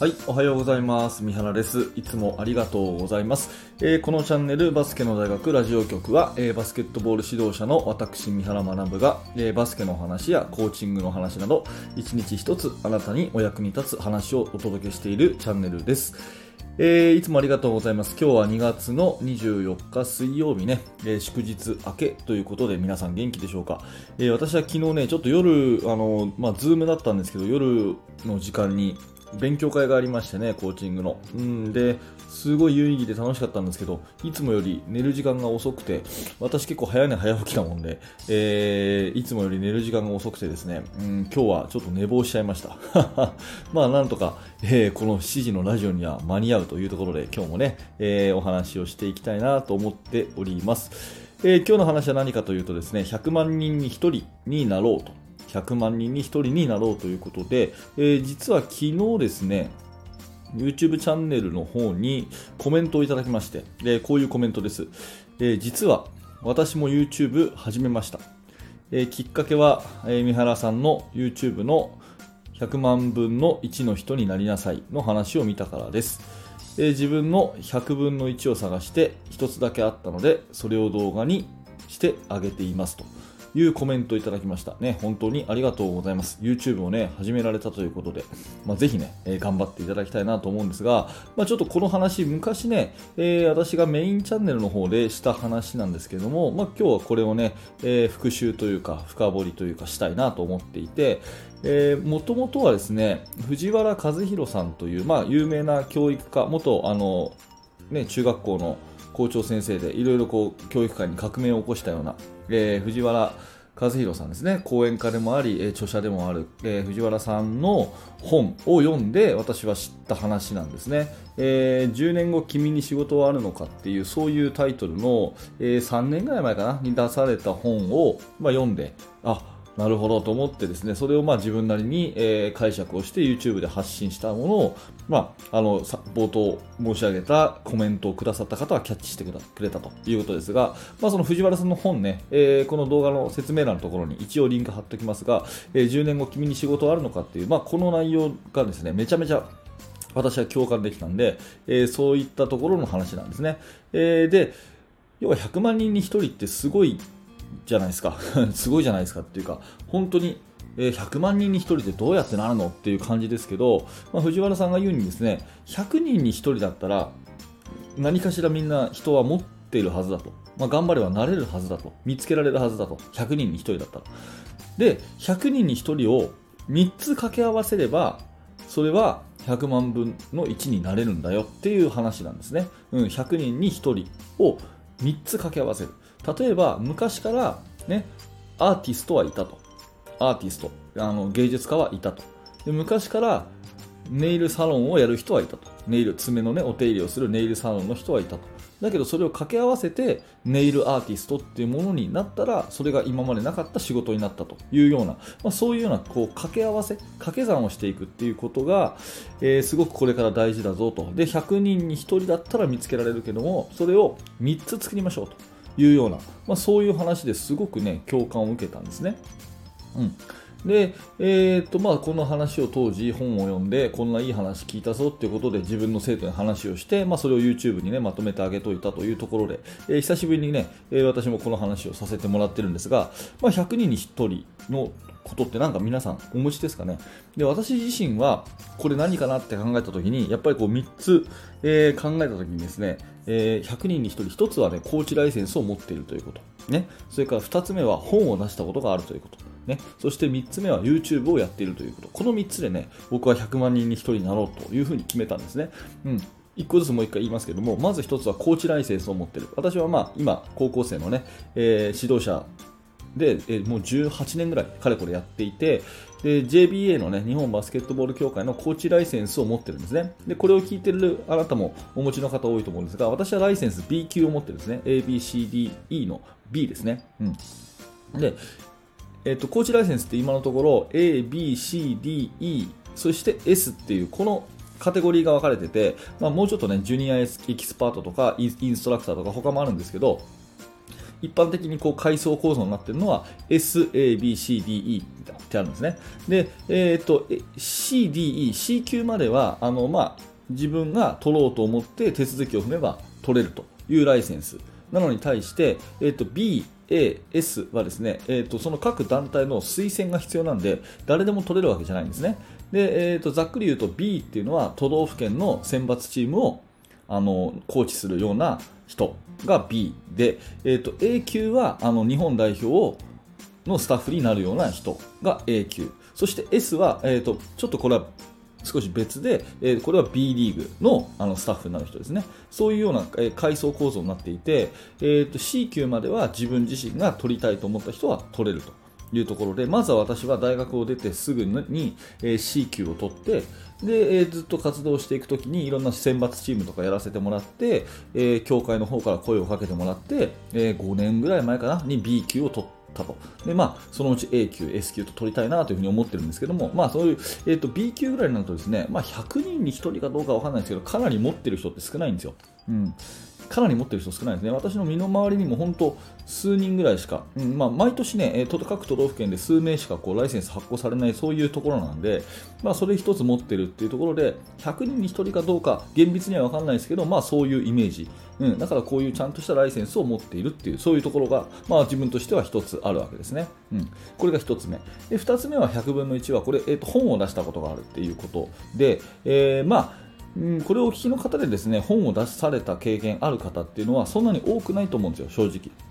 はい、おはようございます。三原です。いつもありがとうございます。えー、このチャンネルバスケの大学ラジオ局は、えー、バスケットボール指導者の私三原学が、えー、バスケの話やコーチングの話など、一日一つあなたにお役に立つ話をお届けしているチャンネルです。えー、いつもありがとうございます。今日は2月の24日水曜日ね、えー、祝日明けということで皆さん元気でしょうか。えー、私は昨日ね、ちょっと夜、あの、まあ、ズームだったんですけど、夜の時間に勉強会がありましてね、コーチングの。うんで、すごい有意義で楽しかったんですけど、いつもより寝る時間が遅くて、私結構早寝早起きなもんで、えー、いつもより寝る時間が遅くてですね、うん、今日はちょっと寝坊しちゃいました。まあなんとか、えー、この7時のラジオには間に合うというところで、今日もね、えー、お話をしていきたいなと思っております。えー、今日の話は何かというとですね、100万人に1人になろうと。100万人に1人になろうということで、えー、実は昨日ですね、YouTube チャンネルの方にコメントをいただきまして、でこういうコメントです。えー、実は私も YouTube 始めました。えー、きっかけは、え、三原さんの YouTube の100万分の1の人になりなさいの話を見たからです。え、自分の100分の1を探して1つだけあったので、それを動画にしてあげていますと。いうコメントいただきました。ね、本当にありがとうございます。YouTube をね、始められたということで、まあ、ぜひね、えー、頑張っていただきたいなと思うんですが、まあ、ちょっとこの話、昔ね、えー、私がメインチャンネルの方でした話なんですけども、まあ、今日はこれをね、えー、復習というか、深掘りというかしたいなと思っていて、もともとはですね、藤原和弘さんという、まあ、有名な教育家、元、あの、ね、中学校の校長先生でいろいろこう教育界に革命を起こしたような、えー、藤原和弘さんですね。講演家でもあり、えー、著者でもある、えー、藤原さんの本を読んで私は知った話なんですね、えー、10年後君に仕事はあるのかっていうそういうタイトルの、え3年ぐらい前かなに出された本を、まあ、読んであなるほどと思ってですね、それをまあ自分なりに、えー、解釈をして YouTube で発信したものを、まあ、あの冒頭申し上げたコメントをくださった方はキャッチしてくれたということですが、まあ、その藤原さんの本ね、え、この動画の説明欄のところに一応リンク貼っておきますが、え、10年後君に仕事あるのかっていう、まあ、この内容がですね、めちゃめちゃ私は共感できたんで、え、そういったところの話なんですね。え、で、要は100万人に1人ってすごいじゃないですか。すごいじゃないですかっていうか本当に100万人に1人でどうやってなるのっていう感じですけど、まあ、藤原さんが言うにですね100人に1人だったら何かしらみんな人は持っているはずだと、まあ、頑張ればなれるはずだと。見つけられるはずだと。100人に1人だったら。で100人に1人を3つ掛け合わせればそれは100万分の1になれるんだよっていう話なんですね、うん、100人に1人を3つ掛け合わせる。例えば昔からねアーティストはいたと。アーティスト。あの芸術家はいたと。で昔からネイルサロンをやる人はいたと。ネイル爪のねお手入れをするネイルサロンの人はいたと。だけどそれを掛け合わせてネイルアーティストっていうものになったらそれが今までなかった仕事になったと。いうような、まあ、そういうようなこう掛け合わせ掛け算をしていくっていうことが、えー、すごくこれから大事だぞと。で100人に1人だったら見つけられるけどもそれを3つ作りましょうと。いうような、まあ、そういう話ですごくね共感を受けたんですね。うんで、えーとまあ、この話を当時本を読んでこんないい話聞いたぞっていうことで自分の生徒に話をして、まあ、それを YouTube に、ね、まとめてあげといたというところで、えー、久しぶりにね、私もこの話をさせてもらってるんですが、まあ、100人に1人のことってなんか皆さんお持ちですかね？で私自身はこれ何かなって考えた時にやっぱりこう3つ、えー、考えた時にですね、えー、100人に1人1つはねコーチライセンスを持っているということ、ね、それから2つ目は本を出したことがあるということ。ね、そして3つ目は YouTube をやっているということ。この3つでね僕は100万人に1人になろうというふうに決めたんですね、うん、1個ずつもう1回言いますけどもまず1つはコーチライセンスを持ってる。私はまあ今高校生のね、えー、指導者で、えもう18年ぐらいかれこれやっていてで JBA の、ね、日本バスケットボール協会のコーチライセンスを持ってるんですね。でこれを聞いてるあなたもお持ちの方多いと思うんですが私はライセンス B 級を持ってるんですね。ABCDE の B ですね、うん、で、えっと、コーチライセンスって今のところ ABCDE そして S っていうこのカテゴリーが分かれてて、まあ、もうちょっとね、ジュニアエキスパートとかインストラクターとか他もあるんですけど、一般的にこう階層構造になってるのは SABCDE。ってあるんですね。で、えっ、と、CDE、C 級までは、あの、まあ、自分が取ろうと思って手続きを踏めば取れるというライセンス。なのに対して、えっ、と、B、A、S はですね、えーと、その各団体の推薦が必要なんで誰でも取れるわけじゃないんですね。で、えーと、ざっくり言うと B っていうのは都道府県の選抜チームをあのコーチするような人が B で、えーと、A 級はあの日本代表をのスタッフになるような人が A 級。そして S は、えー、とちょっとこれは少し別で、えー、これは B リーグのあのスタッフになる人ですね。そういうような、えー、階層構造になっていて、えーと、C 級までは自分自身が取りたいと思った人は取れると。いうところで、まずは私は大学を出てすぐに、C 級を取って、で、ずっと活動していくときにいろんな選抜チームとかやらせてもらって、協会の方から声をかけてもらって、えー、5年ぐらい前かなに B 級を取って、たと。で、まあ、そのうち A 級、S 級と取りたいなというふうに思ってるんですけども、まあ、そういう、えっ、ー、と、B 級ぐらいになるとですね、まあ、100人に1人かどうかわかんないですけど、かなり持ってる人って少ないんですよ。うん。かなり持ってる人少ないですね。私の身の回りにも本当数人ぐらいしか、うんまあ、毎年ね、えー、各都道府県で数名しかこうライセンス発行されないそういうところなんで、まあ、それ一つ持ってるっていうところで、100人に1人かどうか厳密には分かんないですけど、まあ、そういうイメージ、うん、だからこういうちゃんとしたライセンスを持っているっていう、そういうところが、まあ、自分としては1つあるわけですね。うん、これが1つ目。で2つ目は100分の1は、これ、えー、と本を出したことがあるっていうことで、えー、まあうん、これをお聞きの方でですね本を出された経験ある方っていうのはそんなに多くないと思うんですよ、正直。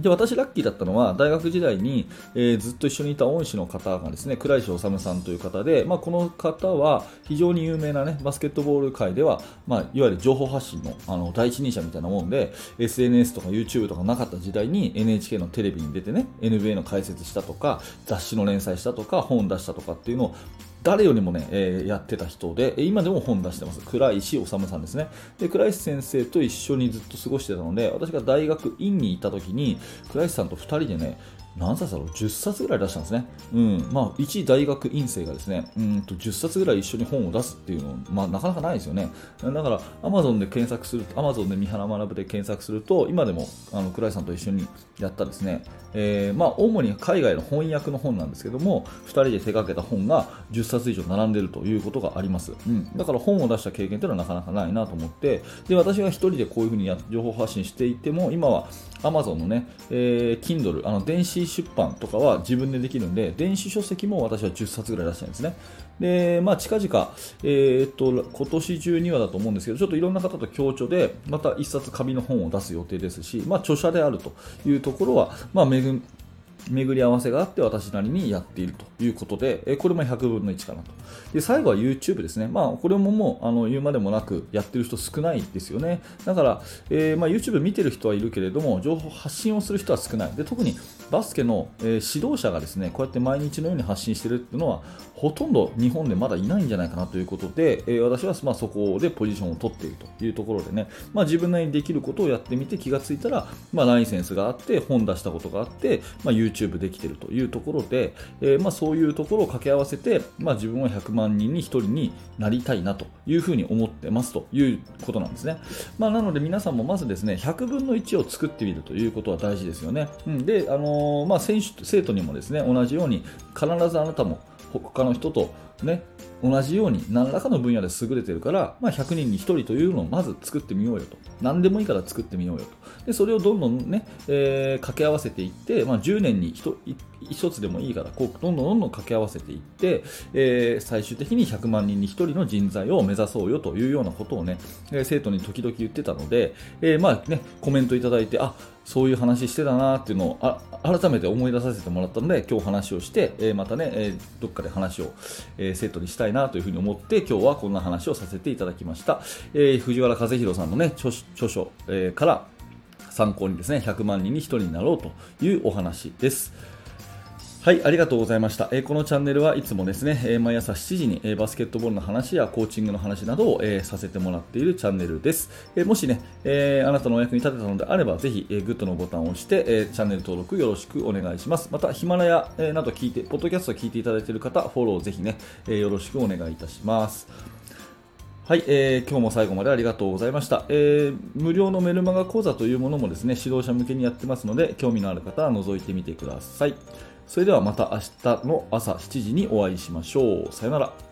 で私、ラッキーだったのは大学時代に、えー、ずっと一緒にいた恩師の方がですね倉石修さんという方で、まあ、この方は非常に有名な、ね、バスケットボール界では、まあ、いわゆる情報発信のあの第一人者みたいなもんで SNS とか YouTube とかなかった時代に NHK のテレビに出てね NBA の解説したとか雑誌の連載したとか本出したとかっていうのを誰よりもね、えー、やってた人で、今でも本出してます。倉石治さんですね。で、倉石先生と一緒にずっと過ごしてたので、私が大学院に行った時に、倉石さんと2人でね、何冊だろう？10冊ぐらい出したんですね。うん。まあ、一大学院生がですね、うんと10冊ぐらい一緒に本を出すっていうのまあ、なかなかないですよね。だから、アマゾンで検索すると、アマゾンで三原学で検索すると、今でも、あの、倉井さんと一緒にやったですね、えー、まあ、主に海外の翻訳の本なんですけども、2人で手掛けた本が10冊以上並んでるということがあります。うん。だから本を出した経験というのはなかなかないなと思って、で、私が1人でこういうふうにや情報発信していても、今は Amazon のね、えー、Kindle、あの、電子出版とかは自分でできるんで、電子書籍も私は10冊ぐらい出してるんですね。で、まあ、近々、えー、っと、今年中にはだと思うんですけど、ちょっといろんな方と協調で、また1冊紙の本を出す予定ですし、まあ、著者であるというところは、まあ、巡り合わせがあって私なりにやっているということで、これも100分の1かなと。で、最後は YouTube ですね。まあ、これももう、あの、言うまでもなくやってる人少ないですよね。だから、えー、まあ、YouTube 見てる人はいるけれども、情報発信をする人は少ない。で、特にバスケの、えー、指導者がですね、こうやって毎日のように発信してるっていうのは、ほとんど日本でまだいないんじゃないかなということで、えー、私は、まあ、そこでポジションを取っているというところでね、まあ、自分なりにできることをやってみて気がついたら、まあ、ライセンスがあって、本出したことがあって、まあ、YouTube できてるというところで、えー、まあ、そういうところを掛け合わせて、まあ、自分は100万人に1人になりたいなというふうに思ってますということなんですね。まあ、なので皆さんもまずですね、100分の1を作ってみるということは大事ですよね。うん、で、あのー、まあ、選手、生徒にもですね、同じように必ずあなたも他の人とね、同じように何らかの分野で優れてるから、まあ、100人に1人というのをまず作ってみようよと。何でもいいから作ってみようよと。でそれをどんどんね、えー、掛け合わせていって、まあ、10年に 1, 1つでもいいからこうどんどんどんどん掛け合わせていって、えー、最終的に100万人に1人の人材を目指そうよというようなことをね、生徒に時々言ってたので、えー、まあね、コメントいただいて、あそういう話してたなっていうのをあ改めて思い出させてもらったので今日話をして、えー、またね、えー、どっかで話を、えー、セットにしたいなというふうに思って今日はこんな話をさせていただきました、え藤原和弘さんのね著書、えから参考にですね100万人に1人になろうというお話です。はい、ありがとうございました。えー、このチャンネルはいつもですね、えー、毎朝7時に、えー、バスケットボールの話やコーチングの話などを、えさせてもらっているチャンネルです。えもしね、えあなたのお役に立てたのであれば、ぜひ、えグッドのボタンを押して、えチャンネル登録よろしくお願いします。また、ヒマラヤ、えなど聞いて、ポッドキャストを聞いていただいている方、フォローぜひね、えよろしくお願いいたします。はい、えー今日も最後までありがとうございました、えー無料のメルマガ講座というものもですね指導者向けにやってますので興味のある方は覗いてみてください。それではまた明日の朝7時にお会いしましょう。さよなら。